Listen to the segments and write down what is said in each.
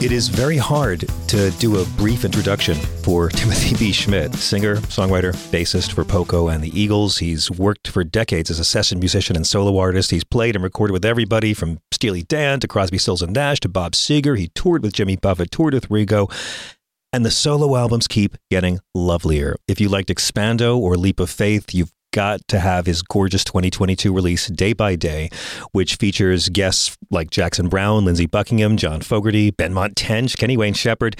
It is very hard to do a brief introduction for Timothy B. Schmit, singer, songwriter, bassist for Poco and the Eagles. He's worked for decades as a session musician and solo artist. He's played and recorded with everybody from Steely Dan to Crosby, Stills and Nash to Bob Seger. He toured with Jimmy Buffett, toured with Ringo. And the solo albums keep getting lovelier. If you liked Expando or Leap of Faith, you've got to have his gorgeous 2022 release, Day by Day, which features guests like Jackson Browne, Lindsey Buckingham, John Fogerty, Benmont Tench, Kenny Wayne Shepherd,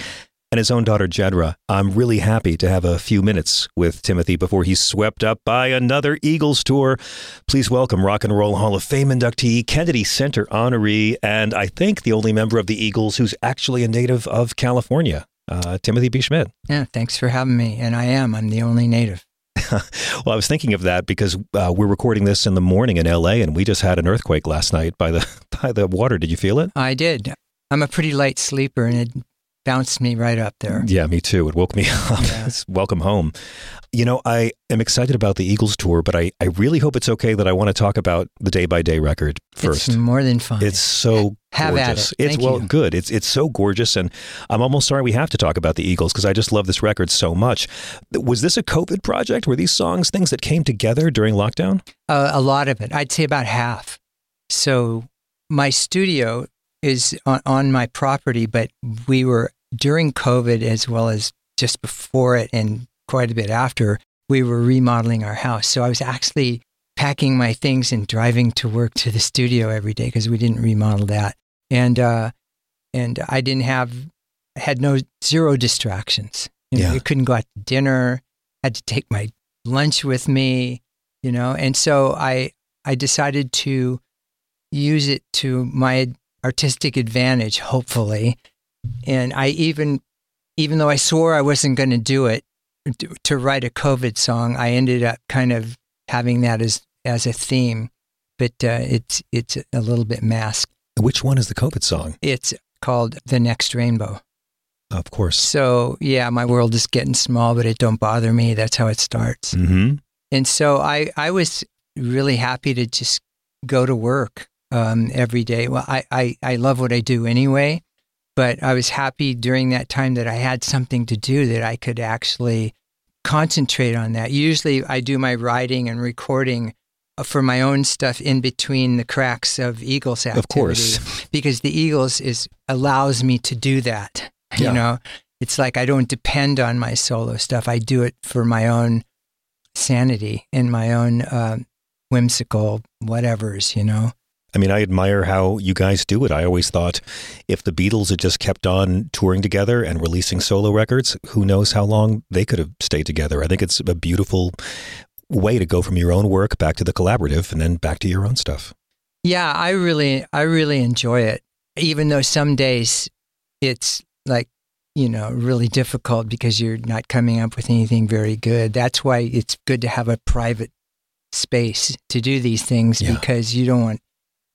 and his own daughter, Jedra. I'm really happy to have a few minutes with Timothy before he's swept up by another Eagles tour. Please welcome Rock and Roll Hall of Fame inductee, Kennedy Center honoree, and I think the only member of the Eagles who's actually a native of California, uh, Timothy B. Schmit. Yeah, thanks for having me. And I am. I'm the only native. well, I was thinking of that because uh, we're recording this in the morning in LA, and we just had an earthquake last night by the by the water. Did you feel it? I did. I'm a pretty light sleeper, and it bounced me right up there. Yeah, me too. It woke me up. Yeah. Welcome home. You know, I am excited about the Eagles tour, but I, I really hope it's okay that I want to talk about the day by day record first. It's more than fun. It's so have gorgeous. At it. It's Thank well you. good. It's it's so gorgeous, and I'm almost sorry we have to talk about the Eagles because I just love this record so much. Was this a COVID project? Were these songs things that came together during lockdown? Uh, a lot of it. I'd say about half. So my studio is on, on my property, but we were during COVID as well as just before it and quite a bit after, we were remodeling our house. So I was actually packing my things and driving to work to the studio every day because we didn't remodel that. And uh, and I didn't have had no zero distractions. You know, Yeah. I couldn't go out to dinner. Had to take my lunch with me. You know, and so I I decided to use it to my artistic advantage, hopefully. And I even, even though I swore I wasn't going to do it, to, write a COVID song, I ended up kind of having that as as a theme. But uh, it's it's a little bit masked. Which one is the COVID song? It's called "The Next Rainbow." Of course. So yeah, my world is getting small, but it don't bother me. That's how it starts. Mm-hmm. And so I, I was really happy to just go to work um, every day. Well, I, I, I love what I do anyway, but I was happy during that time that I had something to do that I could actually concentrate on that. Usually I do my writing and recording uh, for my own stuff in between the cracks of Eagles activity. Of course. Because the Eagles is allows me to do that. Yeah. You know, it's like I don't depend on my solo stuff. I do it for my own sanity and my own uh, whimsical whatevers, you know. I mean, I admire how you guys do it. I always thought if the Beatles had just kept on touring together and releasing solo records, who knows how long they could have stayed together. I think it's a beautiful way to go from your own work back to the collaborative and then back to your own stuff. Yeah, I really, I really enjoy it. Even though some days it's like, you know, really difficult because you're not coming up with anything very good. That's why it's good to have a private space to do these things Yeah. because you don't want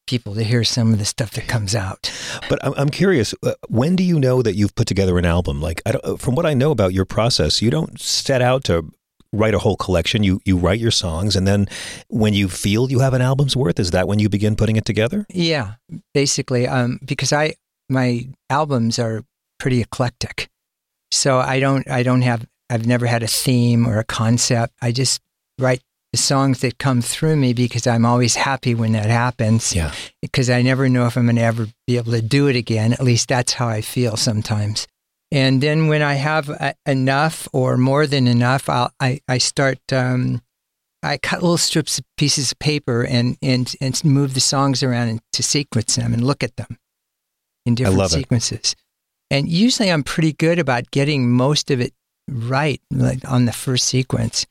people to hear some of the stuff that comes out. But I'm, I'm curious, uh, when do you know that you've put together an album? Like, I don't, uh, from what I know about your process, you don't set out to write a whole collection. You you write your songs, and then when you feel you have an album's worth, is that when you begin putting it together? Yeah, basically, um, because I my albums are pretty eclectic, so I don't I don't have I've never had a theme or a concept. I just write the songs that come through me because I'm always happy when that happens. Yeah. Because I never know if I'm going to ever be able to do it again. At least that's how I feel sometimes. And then when I have uh, enough or more than enough, I'll, I, I start, um, I cut little strips of pieces of paper and, and, and move the songs around and to sequence them and look at them in different love it. sequences. And usually I'm pretty good about getting most of it right, like on the first sequence.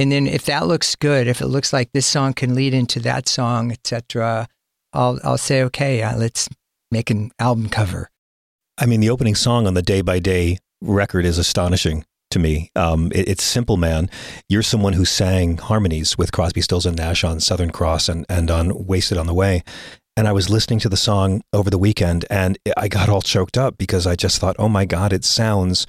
And then if that looks good, if it looks like this song can lead into that song, etc., I'll I'll say, okay, uh, let's make an album cover. I mean, the opening song on the Day by Day record is astonishing to me. Um, it, it's Simple Man. You're someone who sang harmonies with Crosby, Stills, and Nash on Southern Cross and, and on Wasted on the Way. And I was listening to the song over the weekend and I got all choked up because I just thought, oh my God, it sounds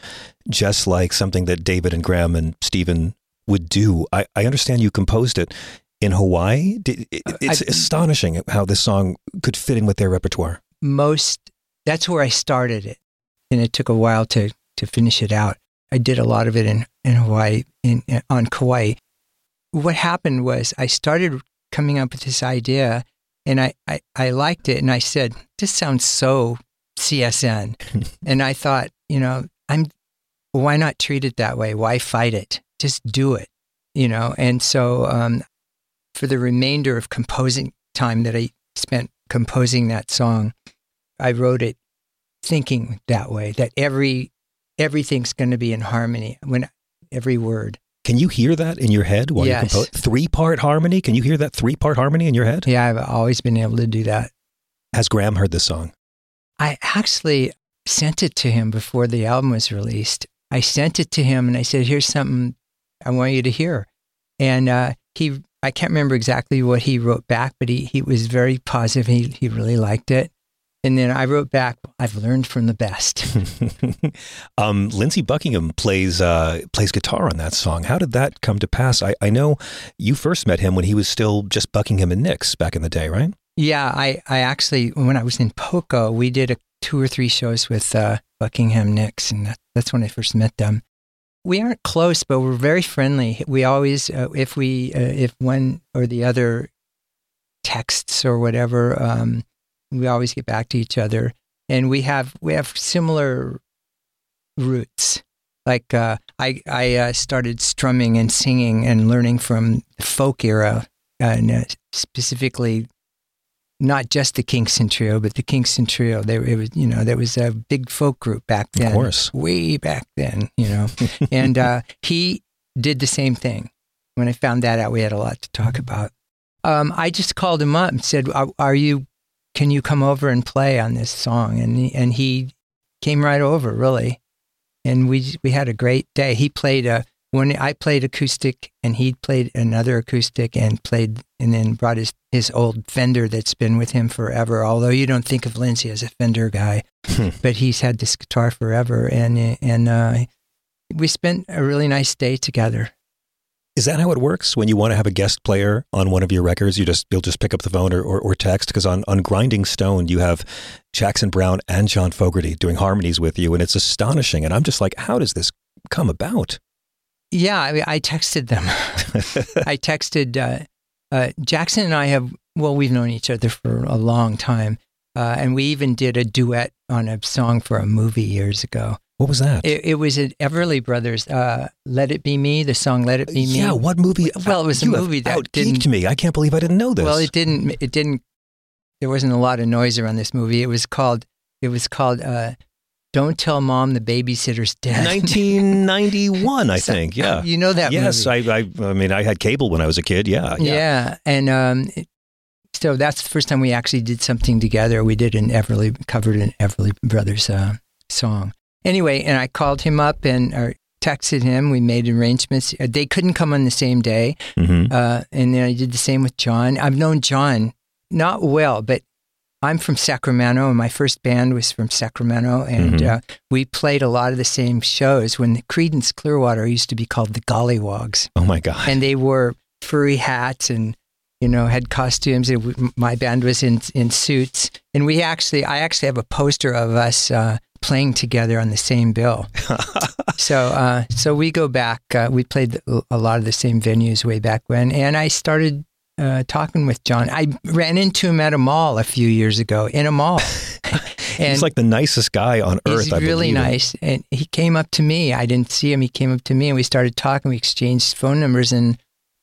just like something that David and Graham and Stephen would do. I, I understand you composed it in Hawaii. Did- it- It's I- astonishing how this song could fit in with their repertoire. Most that's where I started it, and it took a while to to finish it out. I did a lot of it in in Hawaii, in, in on Kauai. What happened was I started coming up with this idea, and I I, I liked it, and I said, "This sounds so CSN," and I thought, you know, I'm why not treat it that way? Why fight it? Just do it, you know. And so, um, for the remainder of composing time that I spent composing that song, I wrote it thinking that way that every everything's going to be in harmony when every word. Can you hear that in your head while Yes. you compose? Three part harmony? Can you hear that three part harmony in your head? Yeah, I've always been able to do that. Has Graham heard this song? I actually sent it to him before the album was released. I sent it to him and I said, "Here's something I want you to hear." And uh, he, I can't remember exactly what he wrote back, but he he was very positive. He he really liked it. And then I wrote back, "I've learned from the best." um, Lindsey Buckingham plays uh, plays guitar on that song. How did that come to pass? I, I know you first met him when he was still just Buckingham and Nicks back in the day, right? Yeah, I, I actually, when I was in Poco, we did a two or three shows with uh, Buckingham Nicks, and that, that's when I first met them. We aren't close, but we're very friendly. We always, uh, if we, uh, if one or the other texts or whatever, um, we always get back to each other, and we have we have similar roots. Like uh, I, I uh, started strumming and singing and learning from the folk era, and uh, specifically not just the Kingston Trio, but the Kingston Trio. There, it was, you know, there was a big folk group back then. Of course. way back then, you know. and uh, he did the same thing. When I found that out, we had a lot to talk about. Um, I just called him up and said, "Are, are you? Can you come over and play on this song?" And he, and he came right over, really. And we we had a great day. He played a when I played acoustic and he played another acoustic and played and then brought his, his old Fender that's been with him forever. Although you don't think of Lindsey as a Fender guy, but he's had this guitar forever. And and uh, we spent a really nice day together. Is that how it works when you want to have a guest player on one of your records? You just you'll just pick up the phone or, or, or text because on, on Grinding Stone you have Jackson Browne and John Fogerty doing harmonies with you, and it's astonishing. And I'm just like, how does this come about? Yeah, I, mean, I texted them. I texted uh, uh, Jackson and I have well, we've known each other for a long time, uh, and we even did a duet on a song for a movie years ago. What was that? It, it was at Everly Brothers. Uh, "Let It Be Me," the song "Let It Be Me." yeah, what movie? Well, it was a movie that didn't- me. I can't believe I didn't know this. Well, it didn't. It didn't. There wasn't a lot of noise around this movie. It was called. It was called. Uh, Don't tell mom the babysitter's dead. 1991, I So- think. Yeah. you know that. yes, movie. I, I. I mean, I had cable when I was a kid. Yeah. Yeah, and um, so that's the first time we actually did something together. We did an Everly covered an Everly Brothers uh, song. Anyway, and I called him up and or texted him. We made arrangements. Uh, They couldn't come on the same day, hmm uh, and then I did the same with John. I've known John not well, but I'm from Sacramento, and my first band was from Sacramento, and Mhm. uh, we played a lot of the same shows when the Creedence Clearwater used to be called the Golliwogs, Oh my God. and they wore furry hats and you know had costumes. And we, my band was in in suits, and we actually I actually have a poster of us uh, playing together on the same bill. so uh, so we go back. Uh, we played a lot of the same venues way back when, and I started uh, talking with John. I ran into him at a mall a few years ago in a mall. and He's like the nicest guy on earth. he's I really nice. And he came up to me. I didn't see him. He came up to me and we started talking. We exchanged phone numbers. And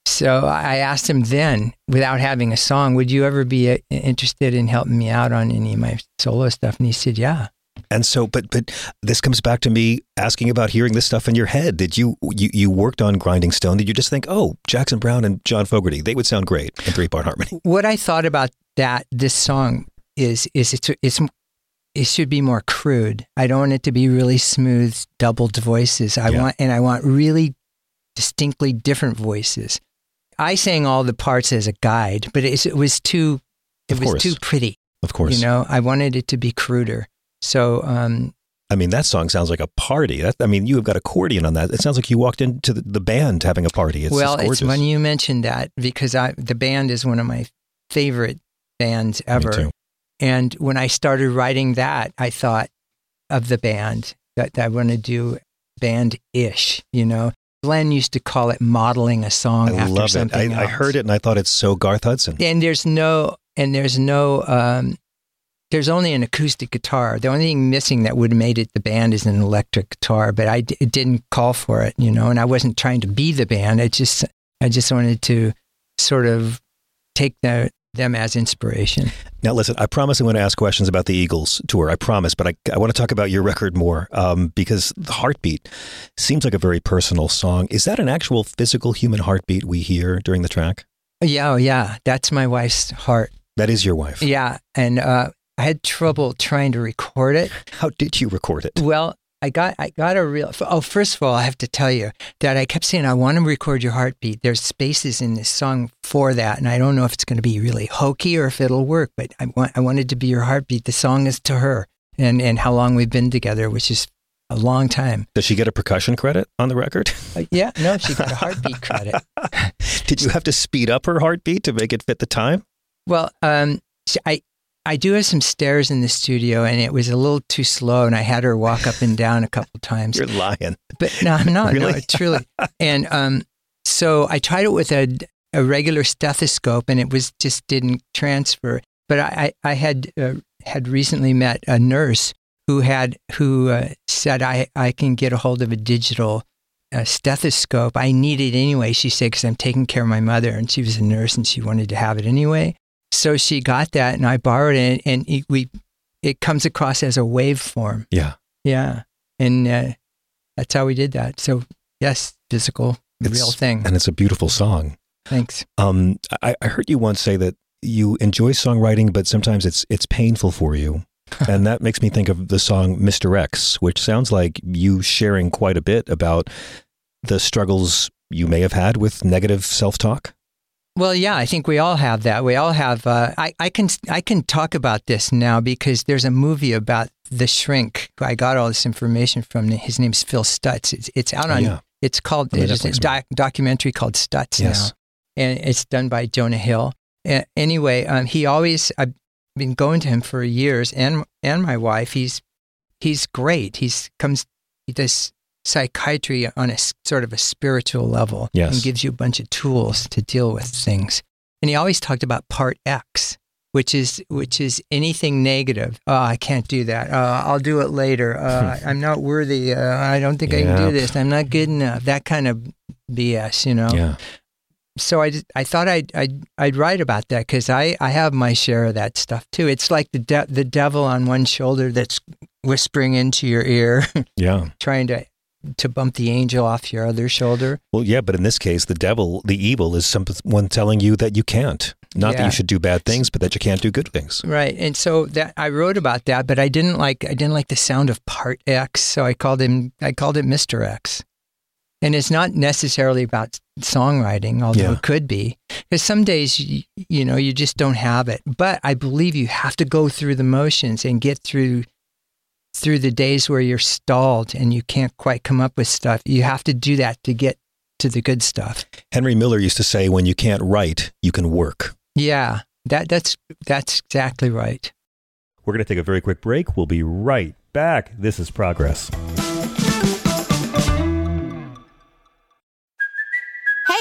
so I asked him then, without having a song, would you ever be uh, interested in helping me out on any of my solo stuff? And he said, yeah. And so, but but this comes back to me asking about hearing this stuff in your head. Did you you you worked on Grinding Stone? Did you just think, oh, Jackson Browne and John Fogerty, they would sound great in three part harmony? What I thought about that, this song is, is it's, it's, it should be more crude. I don't want it to be really smooth, doubled voices. I Yeah. want, and I want really distinctly different voices. I sang all the parts as a guide, but it's, it was too, it Of was course. too pretty. Of course. You know, I wanted it to be cruder. So, um, I mean, that song sounds like a party. That, I mean, you have got accordion on that. It sounds like you walked into the, the band having a party. It's well, it's when you mentioned that because I, the band is one of my favorite bands ever. And when I started writing that, I thought of the band that, that I want to do band ish, you know. Glenn used to call it modeling a song I after love it. something I, I heard it and I thought it's so Garth Hudson. And there's no, and there's no, um, there's only an acoustic guitar. The only thing missing that would have made it the band is an electric guitar, but I d- it didn't call for it, you know. And I wasn't trying to be the band. I just, I just wanted to sort of take the, them as inspiration. Now, listen, I promise I'm going to ask questions about the Eagles tour. I promise, but I, I want to talk about your record more um, because the heartbeat seems like a very personal song. Is that an actual physical human heartbeat we hear during the track? Yeah, oh, yeah, that's my wife's heart. That is your wife. Yeah, and uh, I had trouble trying to record it. How did you record it? Well, I got I got a real. Oh, first of all, I have to tell you that I kept saying I want to record your heartbeat. There's spaces in this song for that, and I don't know if it's going to be really hokey or if it'll work. But I want I wanted to be your heartbeat. The song is to her, and and how long we've been together, which is a long time. Does she get a percussion credit on the record? Uh, yeah, no, she got a heartbeat credit. did you have to speed up her heartbeat to make it fit the time? Well, um, I I do have some stairs in the studio, and it was a little too slow, and I had her walk up and down a couple times. You're lying. But no, I'm not. No, Really? truly. And um, so I tried it with a, a regular stethoscope, and it was just didn't transfer. But I, I I had uh, had recently met a nurse who had who uh, said I I can get a hold of a digital uh, stethoscope. I need it anyway. She said because I'm taking care of my mother, and she was a nurse, and she wanted to have it anyway. So she got that, and I borrowed it, and it, we it comes across as a waveform. Yeah. Yeah. And uh, that's how we did that. So, yes, physical, It's- real thing. And it's a beautiful song. Thanks. Um, I, I heard you once say that you enjoy songwriting, but sometimes it's it's painful for you. and that makes me think of the song Mr. X, which sounds like you sharing quite a bit about the struggles you may have had with negative self talk. Well, yeah, I think we all have that. We all have. Uh, I, I can I can talk about this now because there's a movie about the shrink. I got all this information from. His name's Phil Stutz. It's, it's out Oh, on. yeah. It's called. On the a doc, documentary called Stutz Yes. now, and it's done by Jonah Hill. Uh, anyway, um, he always. I've been going to him for years, and and my wife. He's he's great. He's comes. He does psychiatry on a sort of a spiritual level Yes. and gives you a bunch of tools to deal with things. And he always talked about part X, which is which is anything negative. Oh, I can't do that. Uh, I'll do it later. Uh, I'm not worthy. Uh, I don't think I can do this. I'm not good enough. That kind of BS, you know. Yeah. So I, just- I thought I'd, I'd I'd write about that because I, I have my share of that stuff too. It's like the de- the devil on one shoulder that's whispering into your ear, Yeah. trying to to bump the angel off your other shoulder. Well, yeah, but in this case, the devil, the evil, is someone telling you that you can't. Not that you should do bad things, but that you can't do good things. Right. And so that I wrote about that, but I didn't like I didn't like the sound of part X, so I called him I called it Mr. X. And it's not necessarily about songwriting, although Yeah. it could be. Because some days, you, you know, you just don't have it. But I believe you have to go through the motions and get through through the days where you're stalled and you can't quite come up with stuff. You have to do that to get to the good stuff. Henry Miller used to say, when you can't write, you can work. Yeah, that that's that's exactly right. We're going to take a very quick break. We'll be right back. This is Progress.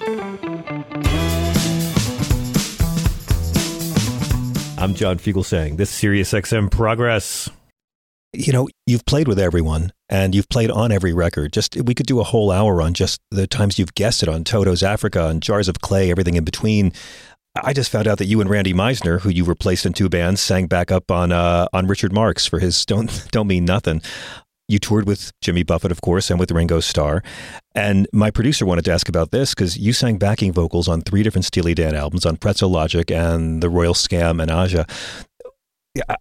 I'm John Fugelsang. This is Sirius XM Progress. You know, you've played with everyone and you've played on every record. Just we could do a whole hour on just the times you've guested on Toto's Africa and Jars of Clay, everything in between. I just found out that you and Randy Meisner, who you replaced in two bands, sang back up on uh, on Richard Marx for his "Don't Don't Mean Nothing." You toured with Jimmy Buffett, of course, and with Ringo Starr. And my producer wanted to ask about this because you sang backing vocals on three different Steely Dan albums, on Pretzel Logic and the Royal Scam and Aja.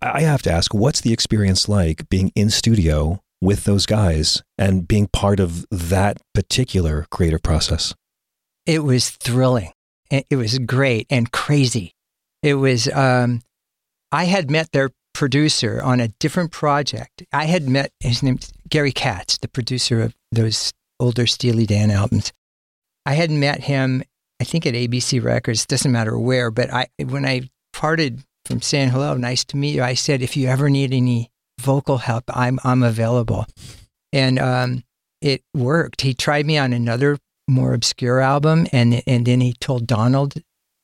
I- have to ask, what's the experience like being in studio with those guys and being part of that particular creative process? It was thrilling. It was great and crazy. It was, um, I had met their producer on a different project. I had met his name, Gary Katz, the producer of those older Steely Dan albums. I had met him, I think at ABC Records, doesn't matter where, but I, when I parted from saying hello, nice to meet you, I said, if you ever need any vocal help, I'm, I'm available. And, um, it worked. He tried me on another more obscure album, and and then he told Donald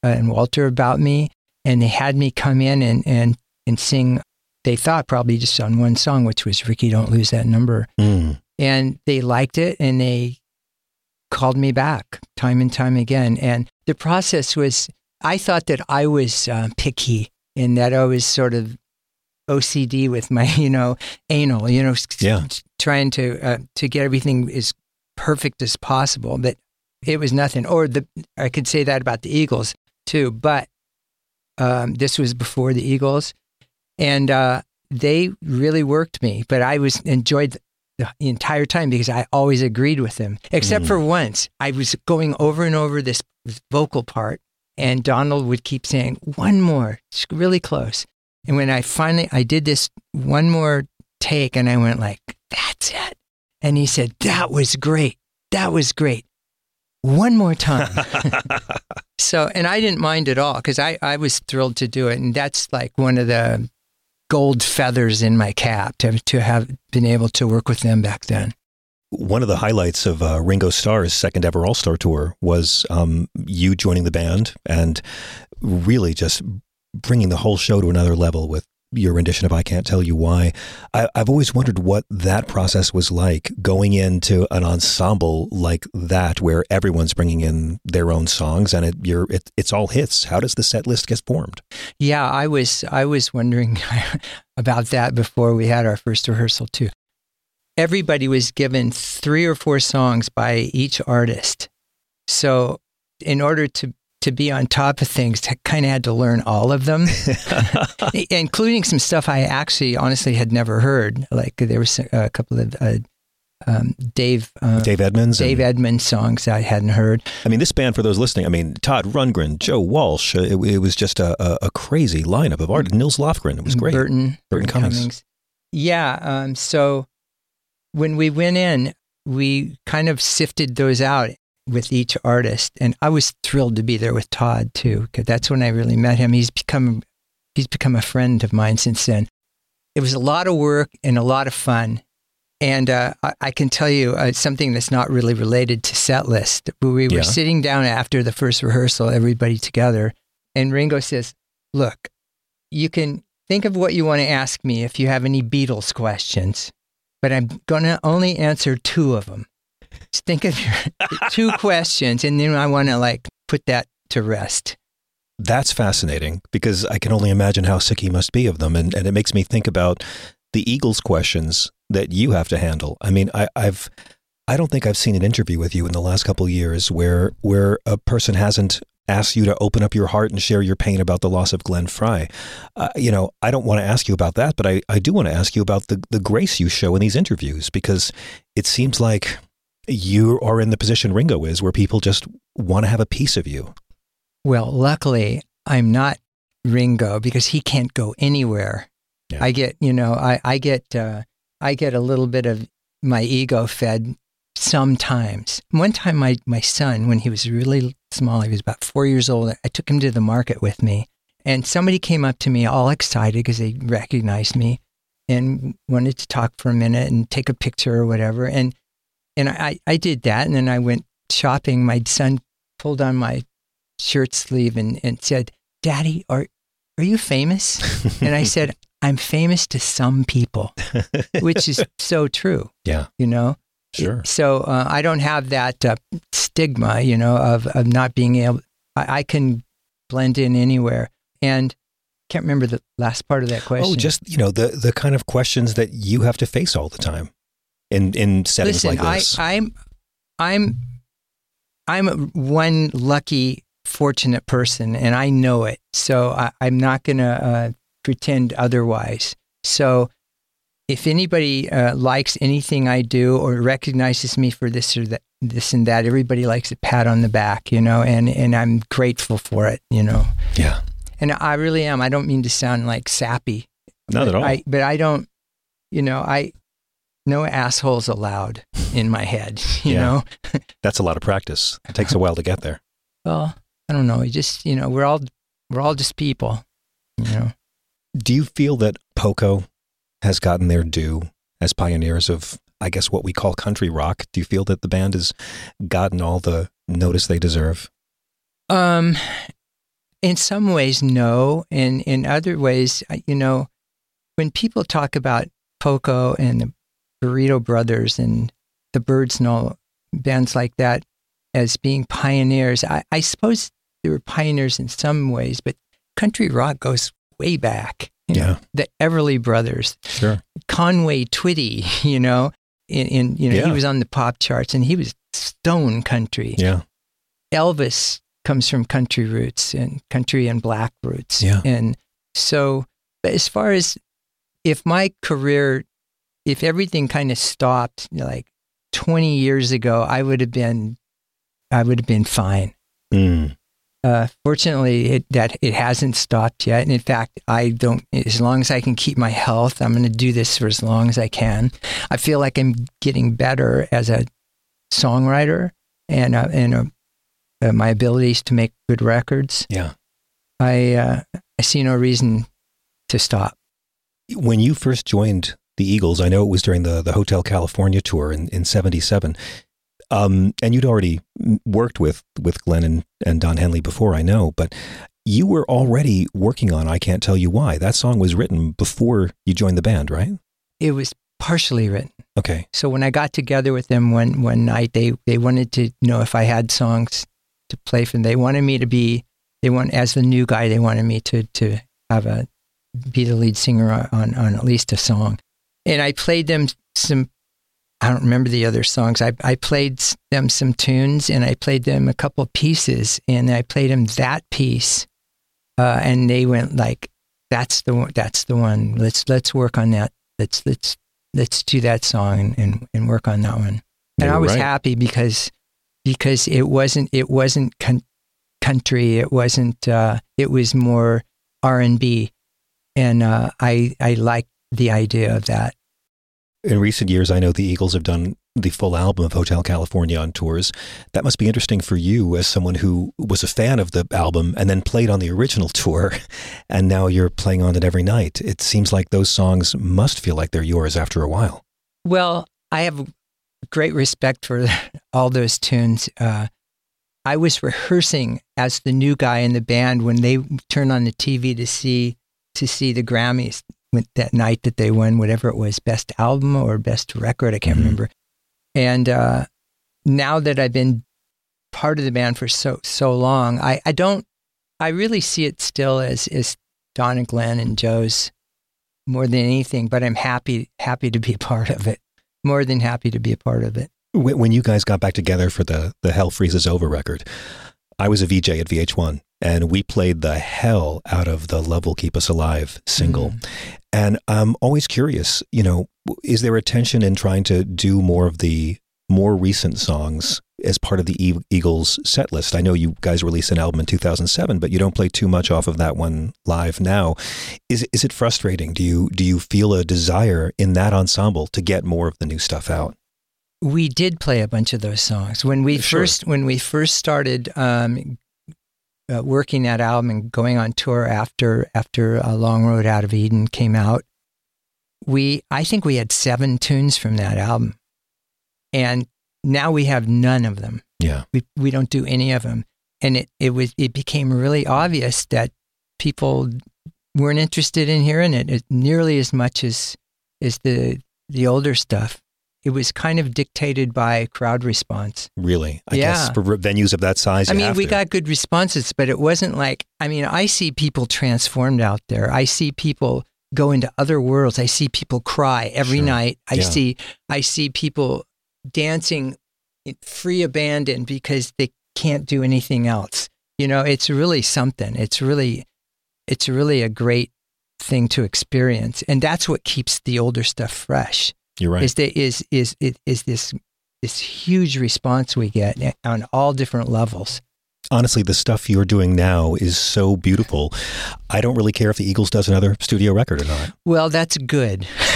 uh, and Walter about me, and they had me come in and and and sing. They thought probably just on one song, which was "Ricky, Don't Lose That Number," Mm. and they liked it, and they called me back time and time again. And the process was, I thought that I was uh, picky and that I was sort of OCD with my, you know, anal, you know, Yeah. trying to uh, to get everything as perfect as possible. But it was nothing. Or the I could say that about the Eagles too. But um, this was before the Eagles, and uh, they really worked me. But I was enjoyed the, the entire time because I always agreed with them, except for once. I was going over and over this vocal part, and Donald would keep saying one more, it's really close. And when I finally I did this one more take, and I went like, "That's it," and he said, "That was great. That was great." One more time. so, and I didn't mind at all because I, I was thrilled to do it. And that's like one of the gold feathers in my cap to, to have been able to work with them back then. One of the highlights of uh, Ringo Starr's second ever All Star tour was um, you joining the band and really just bringing the whole show to another level with your rendition of I Can't Tell You Why. I, I've always wondered what that process was like going into an ensemble like that where everyone's bringing in their own songs and it, you're, it, it's all hits. How does the set list get formed? Yeah, I was I was wondering about that before we had our first rehearsal too. Everybody was given three or four songs by each artist. So in order to to be on top of things, kind of had to learn all of them, including some stuff I actually honestly had never heard. Like there was a couple of uh, um, Dave uh, Dave Edmunds. Dave and, Edmunds songs I hadn't heard. I mean, this band for those listening. I mean, Todd Rundgren, Joe Walsh. uh, It, it was just a, a, crazy lineup of artists. Nils Lofgren. It was great. Burton, Burton Cummings. Yeah. Um, so when we went in, we kind of sifted those out with each artist, and I was thrilled to be there with Todd too, because that's when I really met him. He's become he's become a friend of mine since then. It was a lot of work and a lot of fun. And uh, I, I can tell you uh, something that's not really related to set list. We were Yeah. sitting down after the first rehearsal, everybody together, and Ringo says, "Look, you can think of what you want to ask me if you have any Beatles questions, but I'm going to only answer two of them. Think of your two questions, and then I want to like put that to rest." That's fascinating because I can only imagine how sick he must be of them. And, and it makes me think about the Eagles questions that you have to handle. I mean, I, I've, I don't think I've seen an interview with you in the last couple years where, where a person hasn't asked you to open up your heart and share your pain about the loss of Glenn Frey. Uh, you know, I don't want to ask you about that, but I, I do want to ask you about the, the grace you show in these interviews because it seems like you are in the position Ringo is where people just want to have a piece of you. Well, luckily, I'm not Ringo because he can't go anywhere. Yeah. I get, you know, I, I get, uh, I get a little bit of my ego fed sometimes. One time, my, my son, when he was really small, he was about four years old, I took him to the market with me. And somebody came up to me all excited because they recognized me and wanted to talk for a minute and take a picture or whatever. And, and I, I did that. And then I went shopping. My son pulled on my shirt sleeve and, and said, Daddy, are, are you famous? and I said, I'm famous to some people, which is so true, Yeah, you know? sure. So uh, I don't have that uh, stigma, you know, of, of not being able, I, I can blend in anywhere. And can't remember the last part of that question. Oh, just you know the the kind of questions that you have to face all the time in in settings Listen, like this. I, I'm, I'm, I'm one lucky, fortunate person, and I know it. So I, I'm not going to uh, pretend otherwise. So if anybody uh, likes anything I do or recognizes me for this or that, this and that, everybody likes a pat on the back, you know, and and I'm grateful for it, you know. yeah, And I really am. I don't mean to sound like sappy. not at all. I, but I don't, you know, I, no assholes allowed in my head, you Yeah. know? That's a lot of practice. It takes a while to get there. Well, I don't know. You just, you know, we're all, we're all just people, you know? Do you feel that Poco has gotten their due as pioneers of, I guess, what we call country rock? Do you feel that the band has gotten all the notice they deserve? Um, in some ways, no. And in other ways, you know, when people talk about Poco and the Burrito Brothers and the Byrds and all bands like that as being pioneers, I, I suppose they were pioneers in some ways, but country rock goes way back. You know, Yeah. the Everly Brothers, Sure. Conway Twitty, you know, in, in you know, Yeah. he was on the pop charts and he was stone country. Yeah. Elvis comes from country roots and country and black roots. Yeah. And so, but as far as if my career, if everything kind of stopped like 20 years ago, I would have been, I would have been fine. Mm. Uh, fortunately, it, that it hasn't stopped yet. And in fact, I don't. As long as I can keep my health, I'm going to do this for as long as I can. I feel like I'm getting better as a songwriter, and uh, and uh, uh, my abilities to make good records. Yeah. I uh, I see no reason to stop. When you first joined the Eagles, I know it was during the, the Hotel California tour in, in 77. Um, and you'd already worked with, with Glenn and, and Don Henley before, I know, but you were already working on I Can't Tell You Why. That song was written before you joined the band, right? It was partially written. Okay. So when I got together with them one one night, they they wanted to know if I had songs to play for them. They wanted me to be they want as the new guy. They wanted me to to have a be the lead singer on on at least a song, and I played them some I don't remember the other songs. I, I played them some tunes and I played them a couple pieces and I played them that piece. Uh, and they went like, that's the one, that's the one. Let's, let's work on that. Let's, let's, let's do that song and, and, and work on that one. And You're I was right. happy because, because it wasn't, it wasn't con- country. It wasn't, uh, it was more R and B. And, uh, I, I liked the idea of that. In recent years, I know the Eagles have done the full album of Hotel California on tours. That must be interesting for you as someone who was a fan of the album and then played on the original tour, and now you're playing on it every night. It seems like those songs must feel like they're yours after a while. Well, I have great respect for all those tunes. Uh, I was rehearsing as the new guy in the band when they turned on the TV to see to see the Grammys with that night that they won whatever it was, best album or best record, I can't Mhm. remember. And uh, now that I've been part of the band for so so long, I, I don't I really see it still as as Don and Glenn and Joe's more than anything, but I'm happy happy to be a part of it. More than happy to be a part of it. When you guys got back together for the the Hell Freezes Over record, I was a VJ at VH1, and we played the hell out of the Love Will Keep Us Alive single. And I'm always curious, you know, is there a tension in trying to do more of the more recent songs as part of the Eagles set list? I know you guys released an album in 2007, but you don't play too much off of that one live now. Is is it frustrating? Do you do you feel a desire in that ensemble to get more of the new stuff out? We did play a bunch of those songs when we Sure. first when we first started um, uh, working that album and going on tour after after a Long Road Out of Eden came out. We I think we had seven tunes from that album, and now we have none of them. Yeah. we we don't do any of them and it it was it became really obvious that people weren't interested in hearing it nearly as much as as the the older stuff it was kind of dictated by crowd response Really? I Yeah. guess for venues of that size, i mean we to. got good responses but it wasn't like i mean i see people transformed out there i see people go into other worlds i see people cry every Sure. night i Yeah. see i see people dancing free abandon because they can't do anything else you know it's really something it's really it's really a great thing to experience and that's what keeps the older stuff fresh You're right. is that is is is, is this this huge response we get on all different levels Honestly, the stuff you're doing now is so beautiful. I don't really care if the Eagles does another studio record or not. well that's good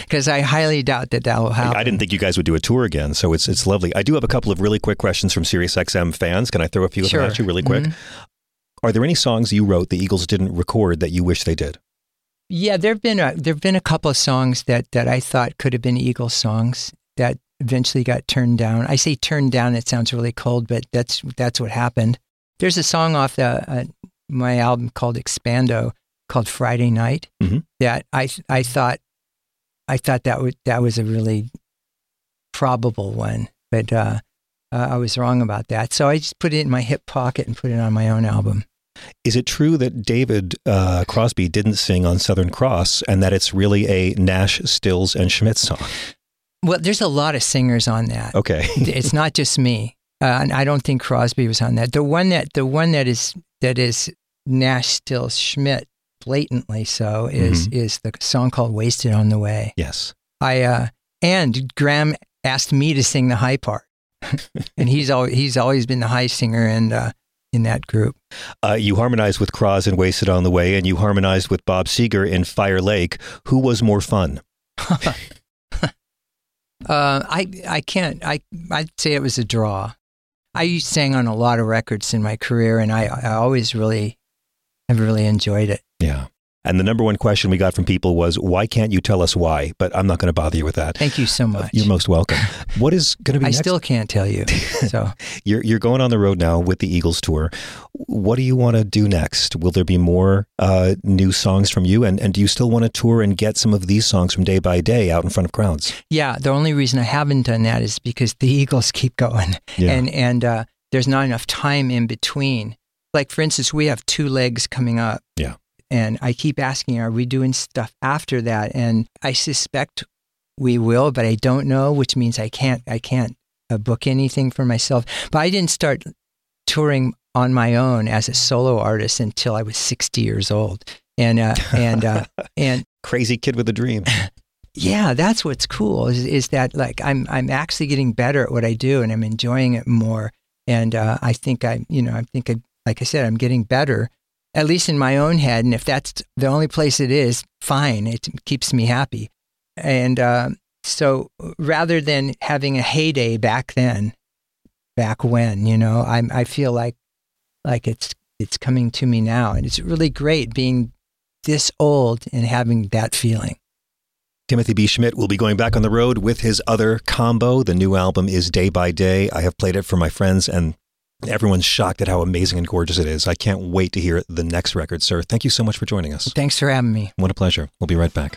because i highly doubt that that will happen I didn't think you guys would do a tour again, so it's it's lovely. I do have a couple of really quick questions from SiriusXM fans. Can I throw a few of Sure. them at you really quick? Mhm. Are there any songs you wrote the Eagles didn't record that you wish they did? Yeah, there've been a there've been a couple of songs that that I thought could have been Eagles songs that eventually got turned down. I say turned down; it sounds really cold, but that's that's what happened. There's a song off the, uh, my album called Expando called Friday Night Mhm. that I I thought I thought that was that was a really probable one, but uh, uh, I was wrong about that. So I just put it in my hip pocket and put it on my own album. Is it true that David uh, Crosby didn't sing on Southern Cross and that it's really a Nash, Stills, and Schmit song? Well, there's a lot of singers on that. Okay. it's not just me. Uh, and I don't think Crosby was on that. The one that the one that is that is Nash Stills Schmit blatantly so is is the song called "Wasted on the Way." yes. I uh, and Graham asked me to sing the high part, and he's always he's always been the high singer and uh, in that group. Uh, you harmonized with Cross and Wasted on the Way, and you harmonized with Bob Seger in Fire Lake. Who was more fun? Uh, I I can't I I'd say it was a draw. I sang on a lot of records in my career, and I I always really have really enjoyed it. Yeah. And the number one question we got from people was, why can't you tell us why? But I'm not going to bother you with that. Thank you so much. You're most welcome. What is going to be I next? still can't tell you. So You're, you're going on the road now with the Eagles tour. What do you want to do next? Will there be more uh, new songs from you? And, and do you still want to tour and get some of these songs from day by day out in front of crowds? yeah, the only reason I haven't done that is because the Eagles keep going, Yeah. and and uh, there's not enough time in between. Like for instance, we have two legs coming up. Yeah. And I keep asking, are we doing stuff after that? And I suspect we will, but I don't know, which means I can't I can't uh, book anything for myself. But I didn't start touring on my own as a solo artist until I was 60 years old. And uh, and uh, and Crazy kid with a dream. yeah, that's what's cool is, is that like I'm I'm actually getting better at what I do and I'm enjoying it more. And uh, I think I you know I think I, like I said I'm getting better, at least in my own head. And if that's the only place it is, fine. It keeps me happy. And uh, so rather than having a heyday back then, back when you know I I feel like like it's it's coming to me now, and it's really great being this old and having that feeling. Timothy B. Schmit will be going back on the road with his other combo. The new album is Day by Day. I have played it for my friends, and everyone's shocked at how amazing and gorgeous it is. I can't wait to hear the next record, sir. Thank you so much for joining us. Thanks for having me. What a pleasure. We'll be right back.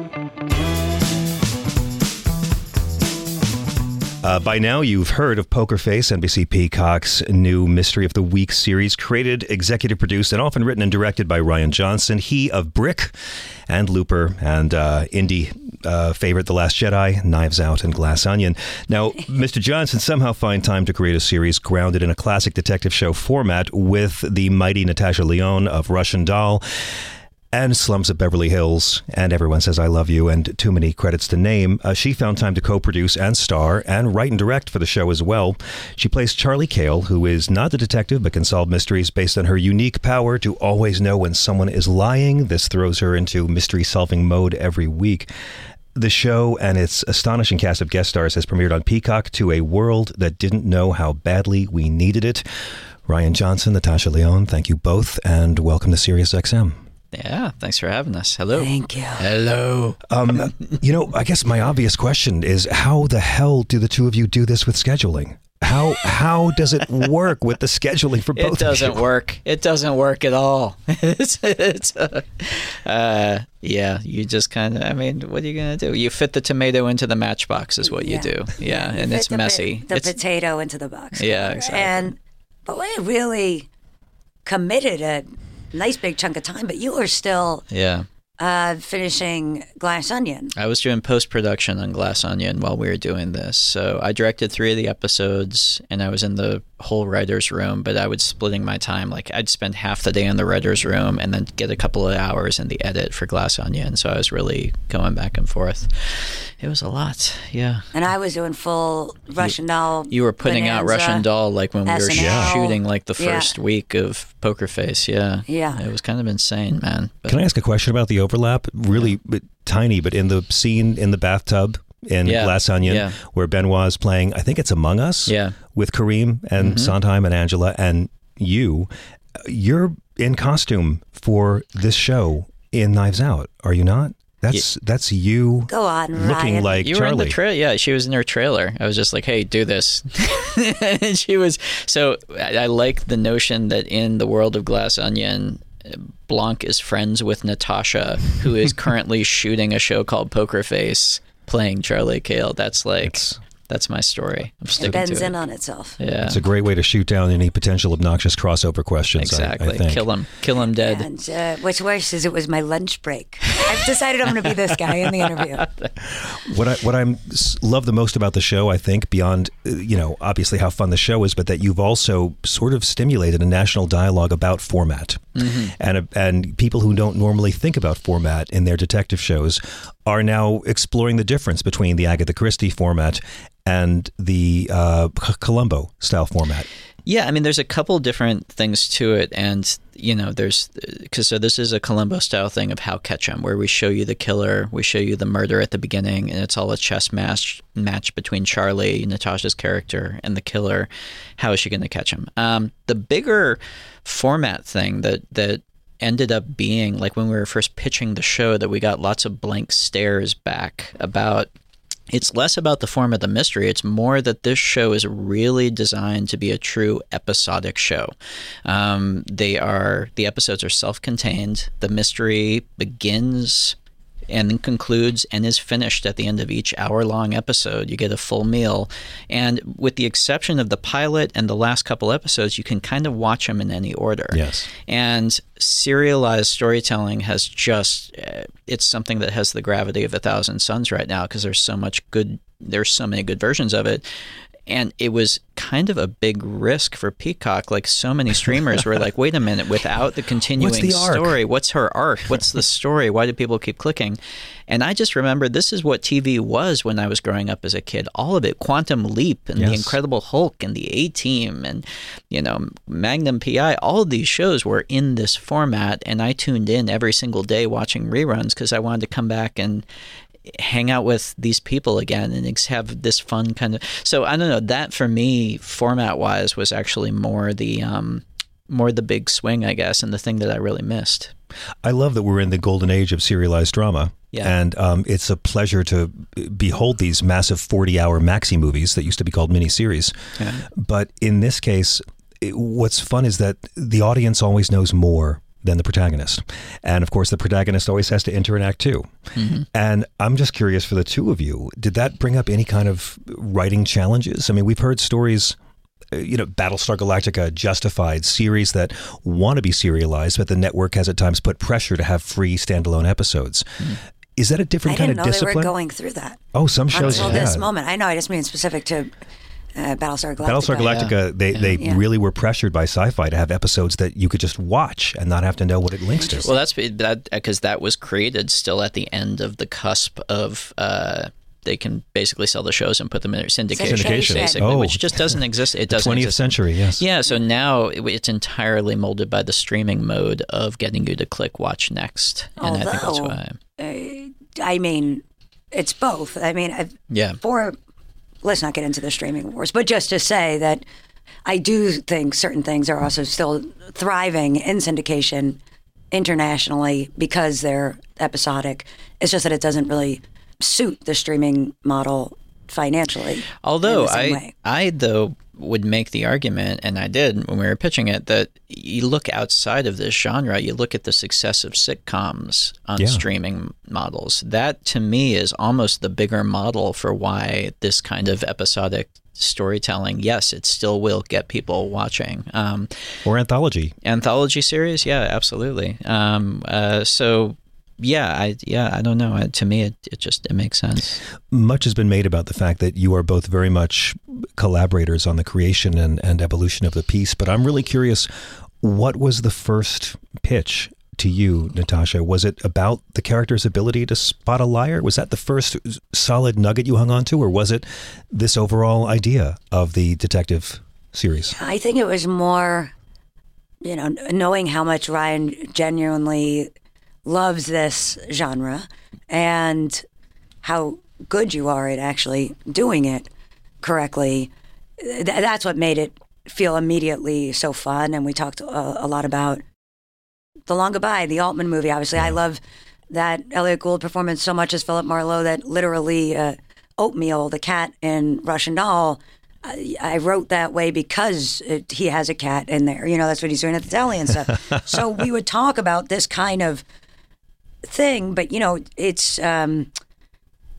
Uh, by now, you've heard of Poker Face, NBC Peacock's new Mystery of the Week series, created, executive produced, and often written and directed by Rian Johnson. He of Brick and Looper and uh, indie uh, favorite The Last Jedi, Knives Out, and Glass Onion. Now, Mr. Johnson somehow find time to create a series grounded in a classic detective show format with the mighty Natasha Lyonne of Russian Doll and Slums of Beverly Hills, and Everyone Says I Love You, and too many credits to name. Uh, she found time to co produce and star and write and direct for the show as well. She plays Charlie Cale, who is not a detective but can solve mysteries based on her unique power to always know when someone is lying. This throws her into mystery solving mode every week. The show and its astonishing cast of guest stars has premiered on Peacock to a world that didn't know how badly we needed it. Rian Johnson, Natasha Lyonne, thank you both, and welcome to SiriusXM. Yeah, thanks for having us. Hello. Thank you. Hello. Um, you know, I guess my obvious question is how the hell do the two of you do this with scheduling? How how does it work with the scheduling for both? It doesn't work. It doesn't work at all. it's, it's uh, uh, yeah. You just kind of. I mean, what are you gonna do? You fit the tomato into the matchbox, is what Yeah. you do. Yeah, and Fit it's the, messy. The It's- potato into the box. Yeah, exactly. And but we really committed a nice big chunk of time. But you were still yeah. uh, finishing Glass Onion. I was doing post production on Glass Onion while we were doing this. So I directed three of the episodes and I was in the whole writer's room, but I was splitting my time. Like I'd spend half the day in the writer's room and then get a couple of hours in the edit for Glass Onion. So I was really going back and forth. It was a lot. Yeah. And I was doing full Russian doll. You were putting out Russian Doll like when we were SNL. shooting like the Yeah. first week of Poker Face. Yeah. Yeah. It was kind of insane, man. But Can I ask a question about the overlap? Really but tiny, but in the scene in the bathtub in Yeah. Glass Onion, Yeah. where Benoit is playing, I think it's Among Us, Yeah. with Kareem and Mhm. Sondheim and Angela and you. You're in costume for this show in Knives Out, are you not? That's that's you Go on, looking Rian. like you were in the trailer. Yeah, she was in her trailer. I was just like, "Hey, do this," and she was. So I, I like the notion that in the world of Glass Onion, Blanc is friends with Natasha, who is currently shooting a show called Poker Face, playing Charlie Cale. That's like that's my story. I'm It sticking bends to in it. on itself. Yeah, It's a great way to shoot down any potential obnoxious crossover questions. I- I exactly. think. Kill him. Kill him dead. And uh, what's worse is it was my lunch break. I've decided I'm going to be this guy in the interview. What I what I'm love the most about the show, I think, beyond uh, you know obviously how fun the show is, but that you've also sort of stimulated a national dialogue about format, and uh, and people who don't normally think about format in their detective shows are now exploring the difference between the Agatha Christie format and the uh, Columbo style format. Yeah, I mean, there's a couple different things to it, and you know, there's because so this is a Columbo style thing of how catch 'em, where we show you the killer, we show you the murder at the beginning, and it's all a chess match match between Charlie, Natasha's character, and the killer. How is she going to catch him? Um, the bigger format thing that that ended up being like when we were first pitching the show that we got lots of blank stares back about it's less about the form of the mystery. It's more that this show is really designed to be a true episodic show. Um, they are the episodes are self-contained. The mystery begins and then concludes and is finished at the end of each hour long episode. You get a full meal. And with the exception of the pilot and the last couple episodes, you can kind of watch them in any order. Yes. And serialized storytelling has just, uh, it's something that has the gravity of a thousand suns right now because there's so much good, there's so many good versions of it and it was kind of a big risk for Peacock. Like so many streamers were like, "Wait a minute! Without the continuing the story, what's her arc? What's the story? Why do people keep clicking?" And I just remember this is what TV was when I was growing up as a kid. All of it, Quantum Leap and The Incredible Hulk and The A Team and you know Magnum PI. All of these shows were in this format, and I tuned in every single day watching reruns because I wanted to come back and hang out with these people again and have this fun kind of so i don't know that for me format wise was actually more the um more the big swing i guess and the thing that i really missed I love that we're in the golden age of serialized drama. Yeah. And um, it's a pleasure to behold these massive 40 hour maxi movies that used to be called miniseries. Yeah. But in this case, it, what's fun is that the audience always knows more than the protagonist. And of course, the protagonist always has to enter in Act 2 And I'm just curious for the two of you, did that bring up any kind of writing challenges? I mean, we've heard stories. uh, You know, Battlestar Galactica, justified series that want to be serialized, but the network has at times put pressure to have free standalone episodes. Is that a different kind didn't of know discipline? they were going through that. oh, some shows Until this moment. I know, I just mean specific to uh, Battlestar Galactica. Battlestar Galactica, they, they Yeah. really were pressured by sci-fi to have episodes that you could just watch and not have to know what it links to. well that's be- that because that was created still at the end of the cusp of uh they can basically sell the shows and put them in syndication, Syndication. basically, Oh. which just doesn't exist. It the doesn't 20th exist. century, yes. Yeah, so now it- it's entirely molded by the streaming mode of getting you to click watch next, and I think that's Although- why. Uh, I mean, it's both. I mean, I've, Yeah. for let's not get into the streaming wars, but just to say that I do think certain things are also still thriving in syndication internationally because they're episodic. It's just that it doesn't really suit the streaming model financially. Although in the same I, way. I though would make the argument, and I did when we were pitching it, that you look outside of this genre, you look at the success of sitcoms on Yeah. streaming models. That to me is almost the bigger model for why this kind of episodic storytelling, yes, it still will get people watching. Um, Or anthology. anthology series, yeah, absolutely. Um, uh, so. Yeah, I yeah I don't know. Uh, To me, it, it just it makes sense. Much has been made about the fact that you are both very much collaborators on the creation and, and evolution of the piece. But I'm really curious, what was the first pitch to you, Natasha? Was it about the character's ability to spot a liar? Was that the first solid nugget you hung on to, or was it this overall idea of the detective series? I think it was more, you know, knowing how much Rian genuinely loves this genre and how good you are at actually doing it correctly. Th- that's what made it feel immediately so fun. And we talked a, a lot about The Long Goodbye, the Altman movie. Obviously, I love that Elliott Gould performance so much as Philip Marlowe that literally uh, Oatmeal, the cat in Russian Doll, I, I wrote that way because it, he has a cat in there. You know, that's what he's doing at the deli and stuff. so we would talk about this kind of thing, but you know, it's um,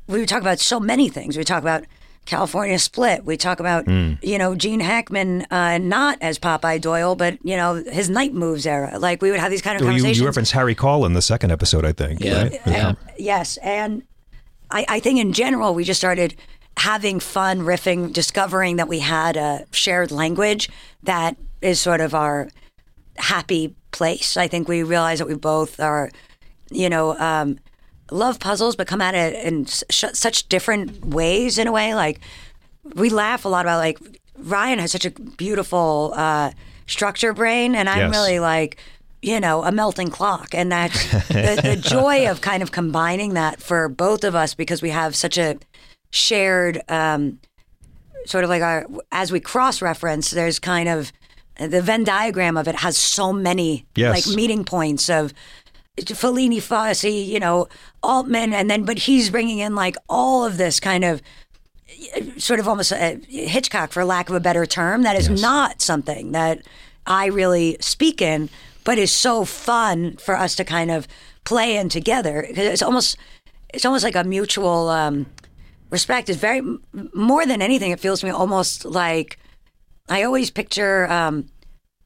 we would talk about so many things. We talk about California Split. We talk about you know Gene Hackman, uh, not as Popeye Doyle, but you know his night moves era. Like we would have these kind of Well, you, conversations. you referenced Harry Caul in the second episode, I think. Yeah. right? Yeah. Yes, and I, I think in general we just started having fun riffing, discovering that we had a shared language that is sort of our happy place. I think we realize that we both are, you know, um, love puzzles, but come at it in sh- such different ways. In a way, like we laugh a lot about like Rian has such a beautiful uh, structure brain, and I'm Yes. really like, you know, a melting clock. And that's the, the joy of kind of combining that for both of us because we have such a shared um, sort of like our, as we cross reference, there's kind of the Venn diagram of it has so many Yes. like meeting points of Fellini, Fosse, you know, Altman, and then, but he's bringing in like all of this kind of sort of almost uh, Hitchcock, for lack of a better term, that is not something that I really speak in, but is so fun for us to kind of play in together. It's almost, it's almost like a mutual um, respect. It's very more than anything. It feels to me almost like I always picture. Um,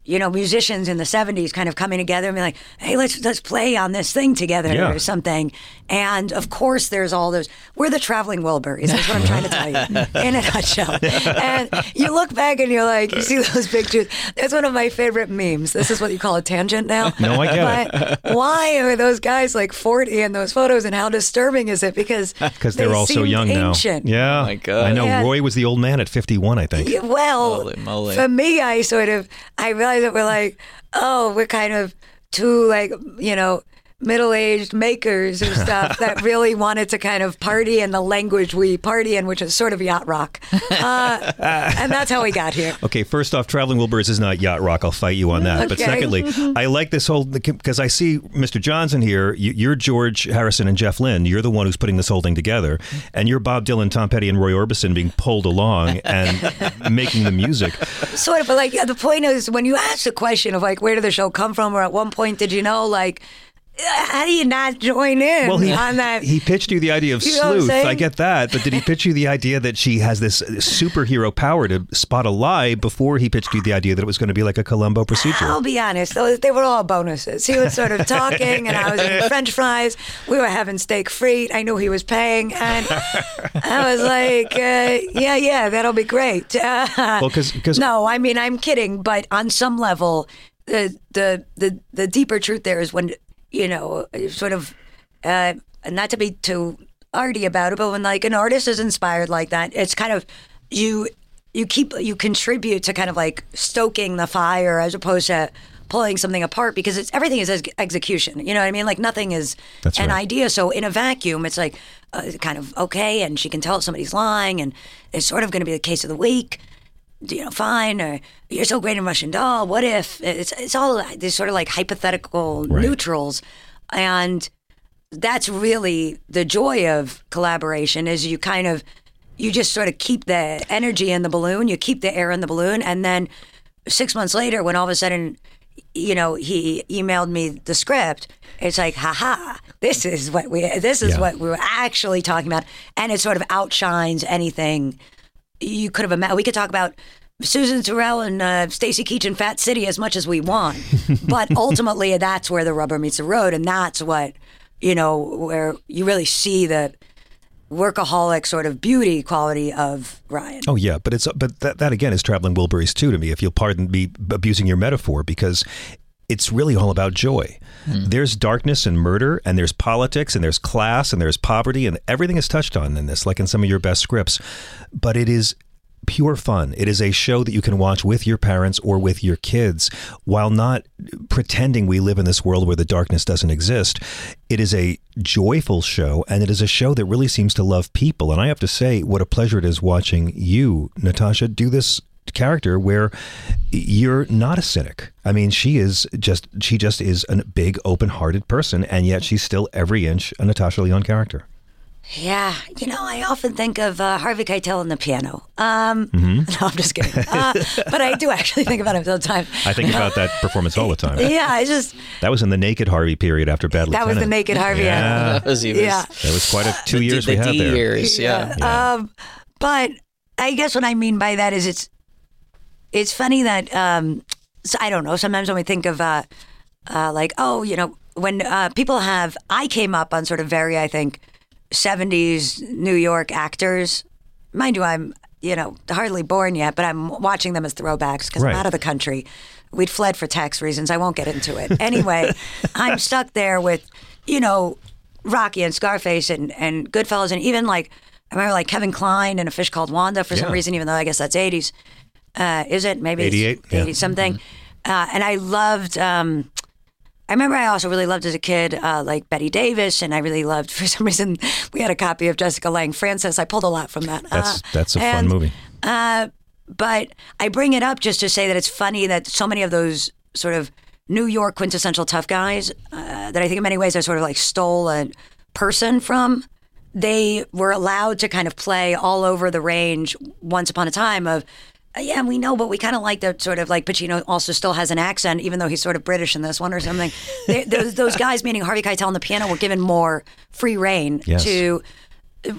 you know, musicians in the '70s kind of coming together and be like, "Hey, let's let's play on this thing together Yeah. or something." And of course, there's all those. We're the traveling Wilburys. That's what I'm trying to tell you in a nutshell. And you look back and you're like, you see those pictures. That's one of my favorite memes. This is what you call a tangent now. No, I get but why are those guys like 40 in those photos, and how disturbing is it? Because Because they're they all so young ancient. now. Yeah. Oh my God. I know Yeah. Roy was the old man at 51, I think. Well, moly. for me, I sort of I realized that we're like, oh, we're kind of too like you know middle-aged makers and stuff that really wanted to kind of party in the language we party in, which is sort of yacht rock, uh, and that's how we got here. Okay, first off, Traveling Wilburys is not yacht rock. I'll fight you on that. But secondly, I like this whole because I see Mr. Johnson here. You, you're George Harrison and Jeff Lynne. You're the one who's putting this whole thing together, and you're Bob Dylan, Tom Petty, and Roy Orbison being pulled along and making the music. Sort of, but like the point is when you ask the question of like where did the show come from, or at one point did you know like. How do you not join in Well, he, on that? he pitched you the idea of You know sleuth. I get that, but did he pitch you the idea that she has this superhero power to spot a lie before he pitched you the idea that it was going to be like a Columbo procedure? I'll be honest, they were all bonuses. He was sort of talking, and I was eating French fries. We were having steak frite. I knew he was paying, and I was like, uh, "Yeah, yeah, that'll be great." Uh, Well, 'cause- 'cause- no, I mean, I'm kidding, but on some level, the the the the deeper truth there is when you know, sort of, uh, not to be too arty about it, but when like an artist is inspired like that, it's kind of you you keep you contribute to kind of like stoking the fire as opposed to pulling something apart because it's everything is ex- execution. You know what I mean? Like nothing is That's an right. idea. So in a vacuum, it's like uh, kind of okay, and she can tell if somebody's lying, and it's sort of going to be the case of the week. You know, fine, or you're so great in Russian doll. What if it's it's all these sort of like hypothetical neutrals, and that's really the joy of collaboration is you kind of you just sort of keep the energy in the balloon you keep the air in the balloon and then six months later when all of a sudden you know he emailed me the script it's like haha this is what we this is Yeah. what we were actually talking about and it sort of outshines anything you could have imagined we could talk about Susan Tyrrell and uh, Stacy Keach and Fat City as much as we want, but ultimately that's where the rubber meets the road, and that's what you know where you really see the workaholic sort of beauty quality of Rian. Oh yeah, but it's but that, that again is traveling Wilburys too to me. If you'll pardon me abusing your metaphor, because it's really all about joy. Hmm. There's darkness and murder, and there's politics, and there's class, and there's poverty, and everything is touched on in this, like in some of your best scripts. But it is pure fun. It is a show that you can watch with your parents or with your kids while not pretending we live in this world where the darkness doesn't exist. It is a joyful show and it is a show that really seems to love people. And I have to say, what a pleasure it is watching you, Natasha, do this character where you're not a cynic. I mean, she is just she just is a big open-hearted person and yet she's still every inch a Natasha Lyonne character. Yeah, you know, I often think of uh, Harvey Keitel and the piano. Um, Mm-hmm. No, I'm just kidding. Uh, but I do actually think about him all the time. I think about that performance all the time. Yeah, I just That was in the naked Harvey period after Bad that was the naked Harvey. Yeah. That was even Yeah. That was quite a two the, years the we had D there. years. Yeah. Um, but I guess what I mean by that is it's it's funny that um, so I don't know. Sometimes when we think of uh, uh, like oh, you know, when uh, people have I came up on sort of very I think '70s New York actors. Mind you, I'm you know hardly born yet, but I'm watching them as throwbacks because Right. I'm out of the country. We'd fled for tax reasons. I won't get into it. Anyway, I'm stuck there with you know Rocky and Scarface and, and Goodfellas and even like I remember like Kevin Kline and a fish called Wanda for some reason, even though I guess that's eighties. Uh, is it maybe 88, yeah. 80 something? Uh, and I loved. Um, I remember I also really loved as a kid, uh, like Bette Davis, and I really loved for some reason we had a copy of Jessica Lange Frances. I pulled a lot from that. That's Uh, that's a fun movie. Uh, but I bring it up just to say that it's funny that so many of those sort of New York quintessential tough guys uh, that I think in many ways I sort of like stole a person from. They were allowed to kind of play all over the range once upon a time of. Uh, Yeah, we know, but we kind of like that sort of like Pacino also still has an accent, even though he's sort of British in this one or something. they, those, those guys, meaning Harvey Keitel and the piano, were given more free reign Yes. to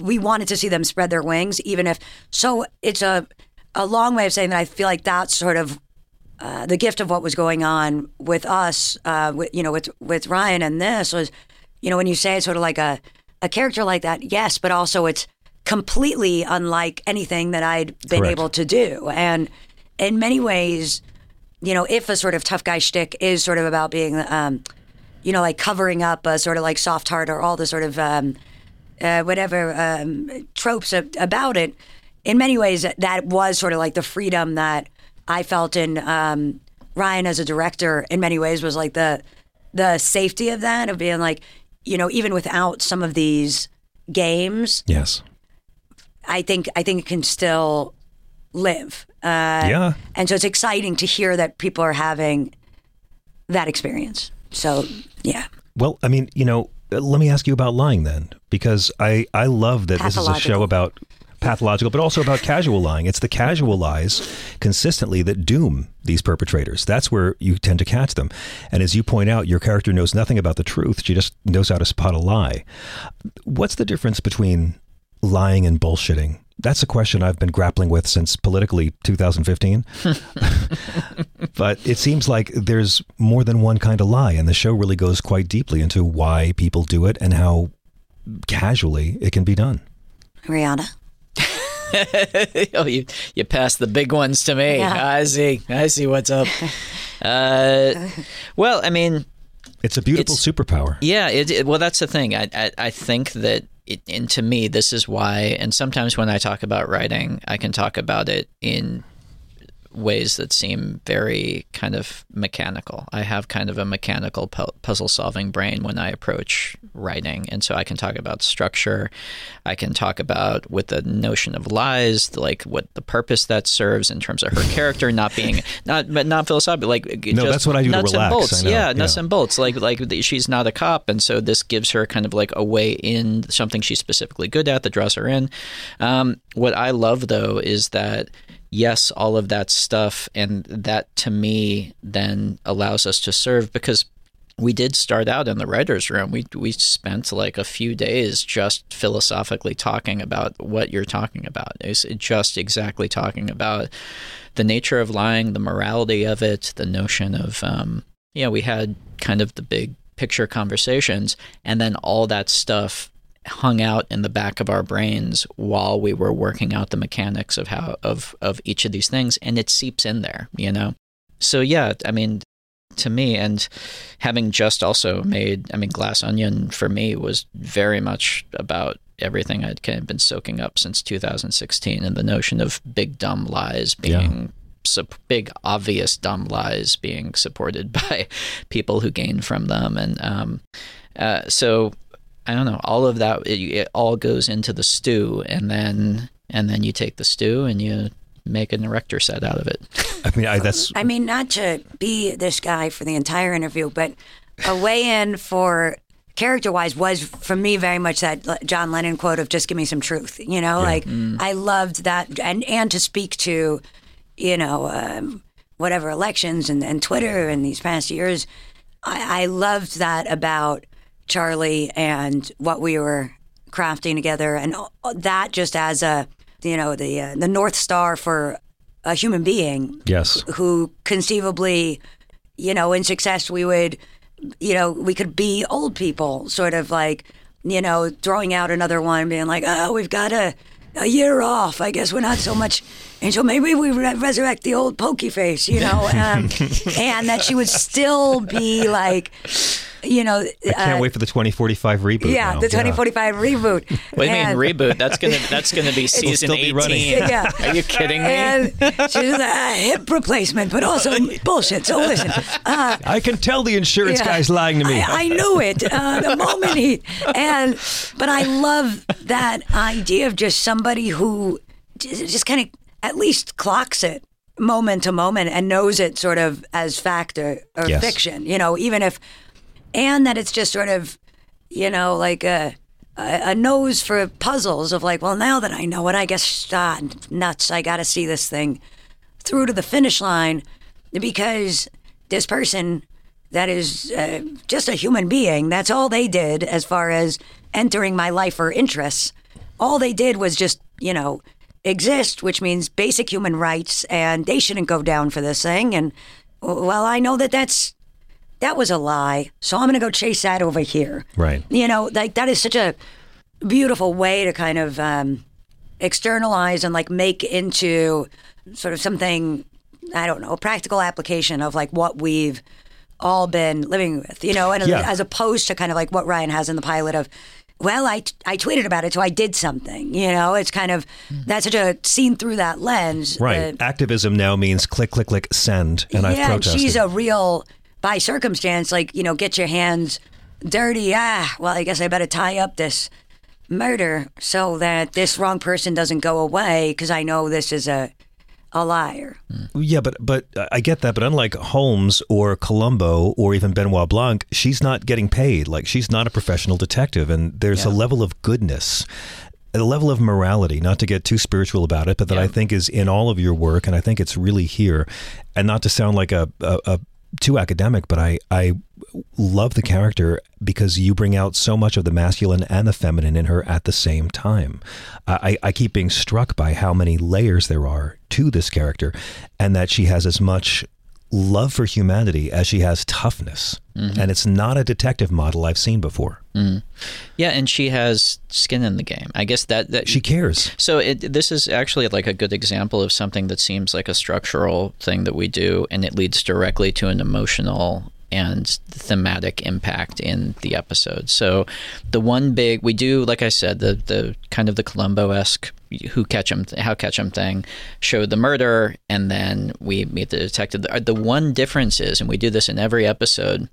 we wanted to see them spread their wings, even if. So it's a a long way of saying that I feel like that's sort of uh, the gift of what was going on with us, uh, with, you know, with with Rian and this was, you know, when you say it's sort of like a a character like that, yes, but also it's completely unlike anything that I'd been Correct. able to do, and in many ways, you know, if a sort of tough guy shtick is sort of about being, um, you know, like covering up a sort of like soft heart or all the sort of um, uh, whatever um, tropes a- about it. In many ways, that was sort of like the freedom that I felt in um, Rian as a director. In many ways, was like the the safety of that of being like, you know, even without some of these games, Yes. I think I think it can still live. Uh, Yeah. and so it's exciting to hear that people are having that experience. So yeah, Well, I mean, you know, let me ask you about lying then, because I I love that this is a show about pathological, but also about casual lying. It's the casual lies consistently that doom these perpetrators. That's where you tend to catch them. And as you point out, your character knows nothing about the truth. She just knows how to spot a lie. What's the difference between lying and bullshitting? That's a question I've been grappling with since politically 2015. but it seems like there's more than one kind of lie, and the show really goes quite deeply into why people do it and how casually it can be done. Rihanna. oh, you you passed the big ones to me. Yeah. I see. I see what's up. Uh, well, I mean, It's a beautiful It's- superpower. yeah. It, it- well, that's the thing. I I, I think that. It, and to me, this is why. And sometimes when I talk about writing, I can talk about it in ways that seem very kind of mechanical. I have kind of a mechanical pu- puzzle solving brain when I approach writing. And so I can talk about structure. I can talk about with the notion of lies, like what the purpose that serves in terms of her character not being not but not philosophical like No, just that's what I do nuts relax, and bolts. Yeah, nuts yeah. and bolts. Like like she's not a cop and so this gives her kind of like a way in something she's specifically good at that draws her in. Um, what I love though is that yes, all of that stuff, and that to me then allows us to serve because we did start out in the writers' room. We we spent like a few days just philosophically talking about what you're talking about. It's just exactly talking about the nature of lying, the morality of it, the notion of um, yeah. We had kind of the big picture conversations, and then all that stuff hung out in the back of our brains while we were working out the mechanics of how of of each of these things and it seeps in there you know? So yeah i mean to me and having just also made i mean glass onion for me was very much about everything i'd kind of been soaking up since 2016 and the notion of big dumb lies being sup- big obvious dumb lies being supported by people who gain from them and um, uh, so I don't know. All of that, it, it all goes into the stew, and then and then you take the stew and you make an erector set out of it. I mean, I, that's I mean, not to be this guy for the entire interview, but a way in for character wise was for me very much that John Lennon quote of "Just give me some truth." You know, like I loved that, and and to speak to, you know, um, whatever elections and, and Twitter in these past years, I, I loved that about Charlie and what we were crafting together, and that just as a you know the uh, the north star for a human being yes. who conceivably, you know, in success we would, you know, we could be old people, sort of like, you know, throwing out another one, being like, oh, we've got a, a year off. I guess we're not so much. And so maybe we re- resurrect the old pokey face, you know, um, and that she would still be like, you know, I can't uh, wait for the 2045 reboot. Yeah, now. the 2045 reboot. What do you mean reboot? That's gonna that's gonna be season still be running. Yeah. Are you kidding me? And she's a hip replacement, but also bullshit. So listen, uh, I can tell the insurance Yeah. guy's lying to me. I, I knew it uh, the moment he and but I love that idea of just somebody who j- just kind of at least clocks it moment to moment and knows it sort of as fact or, or Yes. fiction. You know, even if and that it's just sort of you know like a. A nose for puzzles of like, well, now that I know it, I guess ah, nuts. I got to see this thing through to the finish line because this person that is uh, just a human being, that's all they did as far as entering my life or interests. All they did was just, you know, exist, which means basic human rights, and they shouldn't go down for this thing. And well, I know that that's that was a lie, so I'm going to go chase that over here. Right. You know, like that is such a beautiful way to kind of um, externalize and like make into sort of something I don't know, a practical application of like what we've all been living with, you know, and Yeah. as opposed to kind of like what Rian has in the pilot of, well, I, I tweeted about it, so I did something, you know, it's kind of, that's such a seen through that lens. Right. uh, Activism now means click, click, click, send, and I've yeah, and protested. she's a real, by circumstance, like, you know, get your hands dirty. Ah, well, I guess I better tie up this murder so that this wrong person doesn't go away because I know this is a, a liar. Yeah, but but I get that. But unlike Holmes or Columbo or even Benoit Blanc, she's not getting paid. Like she's not a professional detective, and there's a level of goodness, a level of morality. Not to get too spiritual about it, but that I think is in all of your work, and I think it's really here. And not to sound like a, a, a too academic, but I I love the character because you bring out so much of the masculine and the feminine in her at the same time. I, I keep being struck by how many layers there are to this character, and that she has as much love for humanity as she has toughness. Mm-hmm. And it's not a detective model I've seen before. Mm-hmm. Yeah, and she has skin in the game. I guess that that She cares. So it, this is actually like a good example of something that seems like a structural thing that we do, and it leads directly to an emotional and thematic impact in the episode. So the one big we do, like I said, the the kind of the Columbo esque who catch 'em how catch 'em thing showed the murder, and then we meet the detective. The, the one difference is, and we do this in every episode.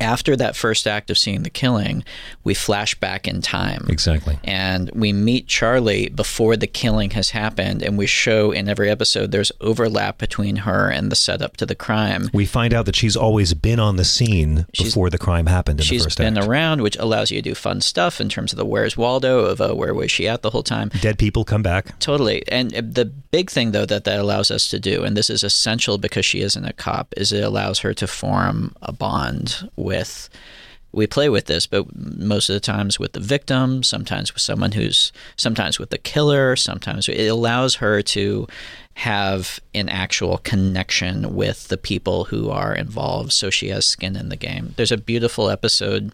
After that first act of seeing the killing, we flash back in time Exactly. and we meet Charlie before the killing has happened, and we show in every episode there's overlap between her and the setup to the crime. We find out that she's always been on the scene She's- before the crime happened in She's the first been around, which allows you to do fun stuff in terms of the Where's Waldo of uh, where was she at the whole time. Dead people come back. Totally. And uh, the big thing, though, that that allows us to do, and this is essential because she isn't a cop, is it allows her to form a bond with. We play with this, but most of the times with the victim, sometimes with someone who's, sometimes with the killer, sometimes it allows her to have an actual connection with the people who are involved. So she has skin in the game. There's a beautiful episode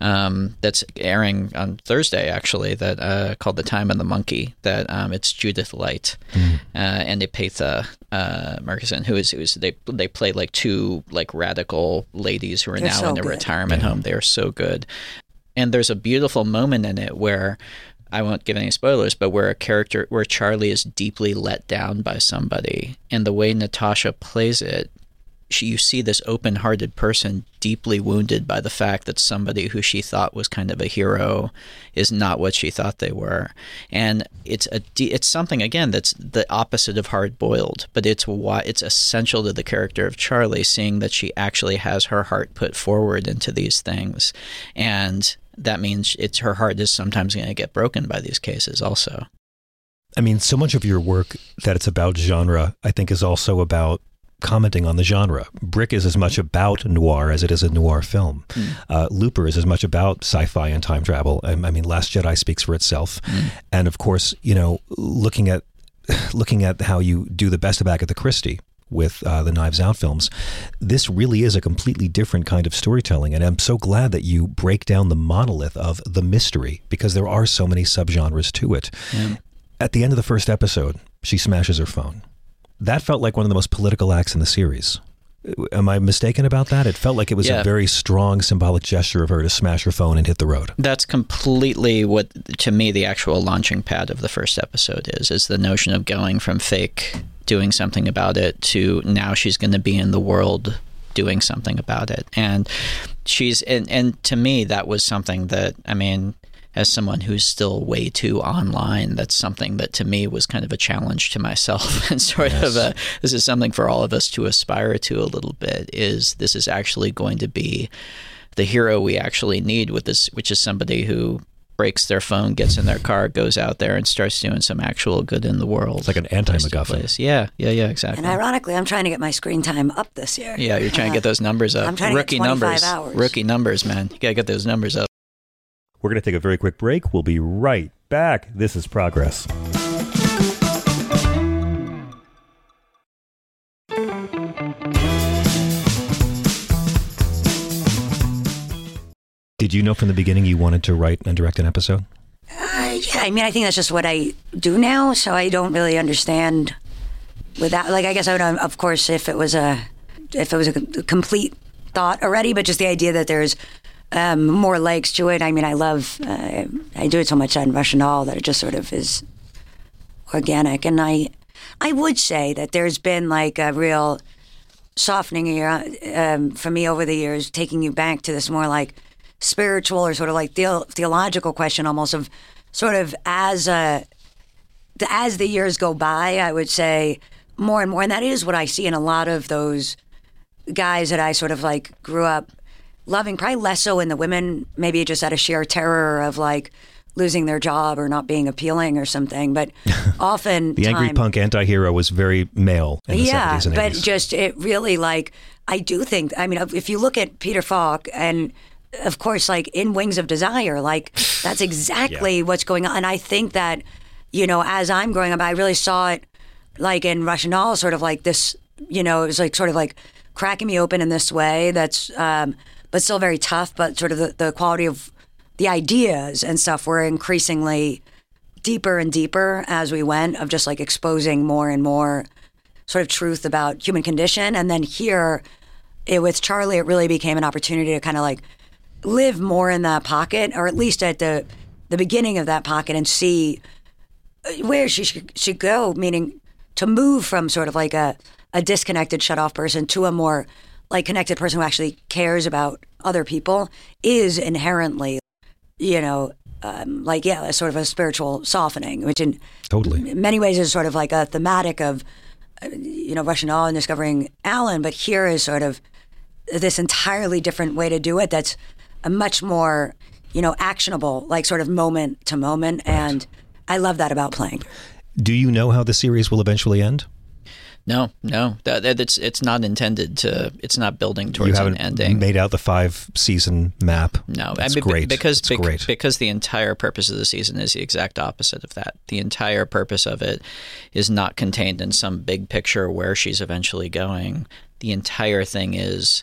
um, that's airing on Thursday, actually, that uh, called "The Time and the Monkey." That um, it's Judith Light uh, and Epatha uh, Merkerson, who is who is they they play like two like radical ladies who are They're now so in a good. retirement home. They are so good, and there's a beautiful moment in it where. I won't give any spoilers, but where a character, where Charlie is deeply let down by somebody, and the way Natasha plays it, she, you see this open-hearted person deeply wounded by the fact that somebody who she thought was kind of a hero is not what she thought they were, and it's a it's something again that's the opposite of hard-boiled, but it's why it's essential to the character of Charlie, seeing that she actually has her heart put forward into these things, and that means it's her heart is sometimes going to get broken by these cases also. I mean, so much of your work that it's about genre, I think, is also about commenting on the genre. Brick is as much about noir as it is a noir film. Uh, Looper is as much about sci-fi and time travel. I, I mean, Last Jedi speaks for itself, and of course, you know, looking at looking at how you do the best of Agatha Christie with uh, the Knives Out films, this really is a completely different kind of storytelling. And I'm so glad that you break down the monolith of the mystery because there are so many subgenres to it. At the end of the first episode, she smashes her phone. That felt like one of the most political acts in the series. Am I mistaken about that? It felt like it was Yeah. a very strong symbolic gesture of her to smash her phone and hit the road. That's completely what, to me, the actual launching pad of the first episode is, is the notion of going from fake doing something about it to now she's going to be in the world doing something about it. And she's, and, and to me, that was something that, I mean, as someone who's still way too online, that's something that to me was kind of a challenge to myself and sort of a, this is something for all of us to aspire to a little bit is this is actually going to be the hero we actually need with this, which is somebody who breaks their phone, gets in their car, goes out there and starts doing some actual good in the world. It's like an anti-MacGuffin. Yeah, yeah, yeah, exactly. And ironically, I'm trying to get my screen time up this year. yeah, you're trying to get uh, those numbers up. I'm trying to get Rookie 25 numbers. hours. Rookie numbers, man. You gotta get those numbers up. We're going to take a very quick break. We'll be right back. This is Progress. Did you know from the beginning you wanted to write and direct an episode? Uh, yeah, I mean, I think that's just what I do now, so I don't really understand without. Like, I guess I would, um, of course, if it was a, if it was a complete thought already, but just the idea that there's um, more legs to it. I mean, I love, uh, I do it so much on Russian doll that it just sort of is organic, and I, I would say that there's been like a real softening here um, for me over the years, taking you back to this more like spiritual or sort of like theo- theological question, almost of sort of as a as the years go by, I would say more and more, and that is what I see in a lot of those guys that I sort of like grew up loving. Probably less so in the women, maybe just out of sheer terror of like losing their job or not being appealing or something. But often The angry punk anti-hero was very male in the yeah, 70s and but 80s. just it really like I do think. I mean, if you look at Peter Falk and. Of course, like in Wings of Desire, like that's exactly what's going on. And I think that, you know, as I'm growing up, I really saw it like in Russian doll, sort of like this, you know, it was like sort of like cracking me open in this way that's, um, but still very tough, but sort of the, the quality of the ideas and stuff were increasingly deeper and deeper as we went of just like exposing more and more sort of truth about human condition. And then here it, with Charlie, it really became an opportunity to kind of like live more in that pocket, or at least at the the beginning of that pocket, and see uh, where she should, should go. Meaning to move from sort of like a a disconnected, shut off person to a more like connected person who actually cares about other people is inherently, you know, um, like yeah, a sort of a spiritual softening, which in totally many ways is sort of like a thematic of uh, you know Russian doll and discovering Alan, but here is sort of this entirely different way to do it. That's a much more you know actionable, like sort of moment to moment, and I love that about playing. Do you know how the series will eventually end? No, no, that, that it's it's not intended to. It's not building towards an ending. made out the five season map. No, That's I mean, great. because bec- great. because the entire purpose of the season is the exact opposite of that. The entire purpose of it is not contained in some big picture where she's eventually going. The entire thing is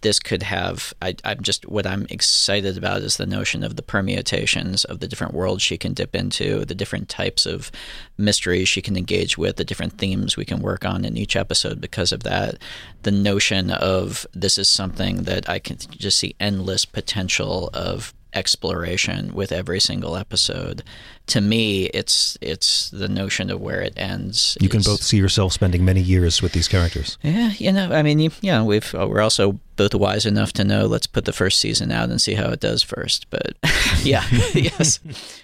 this could have. I, I'm just what I'm excited about is the notion of the permutations of the different worlds she can dip into, the different types of mysteries she can engage with, the different themes we can work on in each episode because of that. The notion of this is something that I can just see endless potential of exploration with every single episode. To me, it's it's the notion of where it ends. You can both see yourself spending many years with these characters. yeah, you know, I mean, you, yeah, we've uh, we're also both wise enough to know let's put the first season out and see how it does first. But yeah, yes,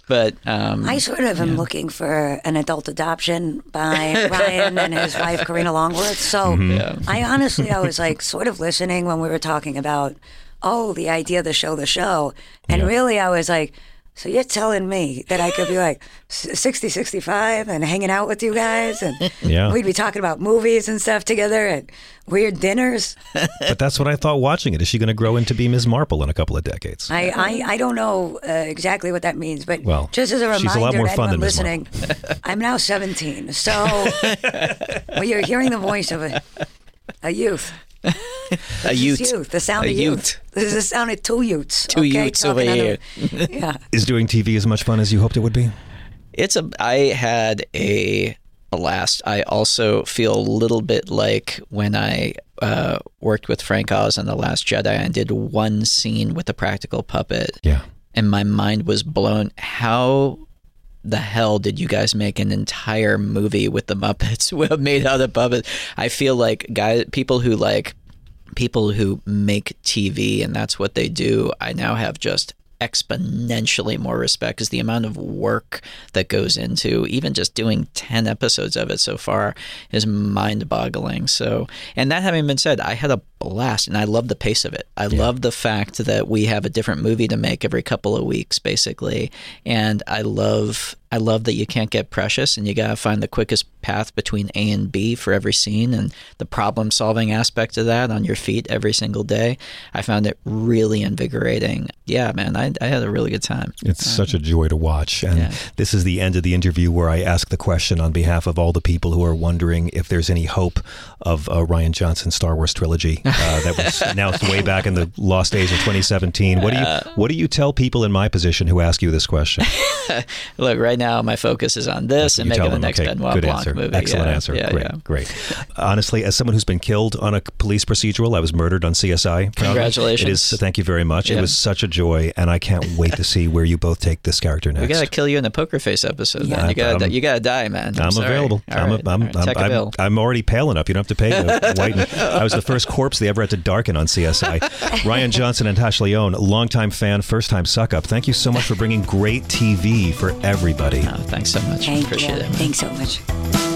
but um, I sort of am looking for an adult adoption by Rian and his wife Karina Longworth. So Mhm. Yeah. I honestly, I was like sort of listening when we were talking about, oh, the idea of the show, the show. And really, I was like, so you're telling me that I could be like 60, 65 and hanging out with you guys and Yeah. we'd be talking about movies and stuff together and weird dinners. but that's what I thought watching it. Is she going to grow into be Ms. Marple in a couple of decades? I, I, I don't know uh, exactly what that means, but Well, just as a reminder she's a lot more fun than listening, I'm now 17. So well, you're hearing the voice of a, a youth. a youth, youth, the sound a of youth. This is the sound of two youths. Two okay, youths over here. under- yeah. Is doing TV as much fun as you hoped it would be? It's a. I had a blast. I also feel a little bit like when I uh, worked with Frank Oz on The Last Jedi and did one scene with the practical puppet. Yeah. And my mind was blown. How the hell did you guys make an entire movie with the Muppets made out of puppets? I feel like guys, people who like people who make TV and that's what they do. I now have just exponentially more respect because the amount of work that goes into even just doing 10 episodes of it so far is mind boggling. So, and that having been said, I had a blast and I love the pace of it. I yeah. love the fact that we have a different movie to make every couple of weeks, basically. And I love I love that you can't get precious and you got to find the quickest path between A and B for every scene and the problem solving aspect of that on your feet every single day. I found it really invigorating. Yeah, man, I, I had a really good time. It's um, such a joy to watch. And yeah. this is the end of the interview where I ask the question on behalf of all the people who are wondering if there's any hope of uh, Rian Johnson's Star Wars trilogy uh, that was announced way back in the Lost Days of 2017. What do you uh, what do you tell people in my position who ask you this question? Look, right now my focus is on this and making the next okay, Benoit Blanc answer. movie. Excellent yeah. answer. Yeah, great, yeah. great. Honestly, as someone who's been killed on a police procedural, I was murdered on CSI. Congratulations. It is. Thank you very much. It was such a joy, and I can't wait to see where you both take this character next. We gotta kill you in the poker face episode. Yeah. Man. You gotta, you gotta die, man. I'm, I'm available. I'm, right. I'm, right. I'm, I'm, I'm, already pale enough. You don't have to pay to whiten. I was the first corpse they ever had to darken on CSI. Rian Johnson and Tash Lyonne, longtime fan, first time suck up. Thank you so much for bringing great TV for everybody. Oh, thanks so much. Thank Appreciate you. it. Thanks so much.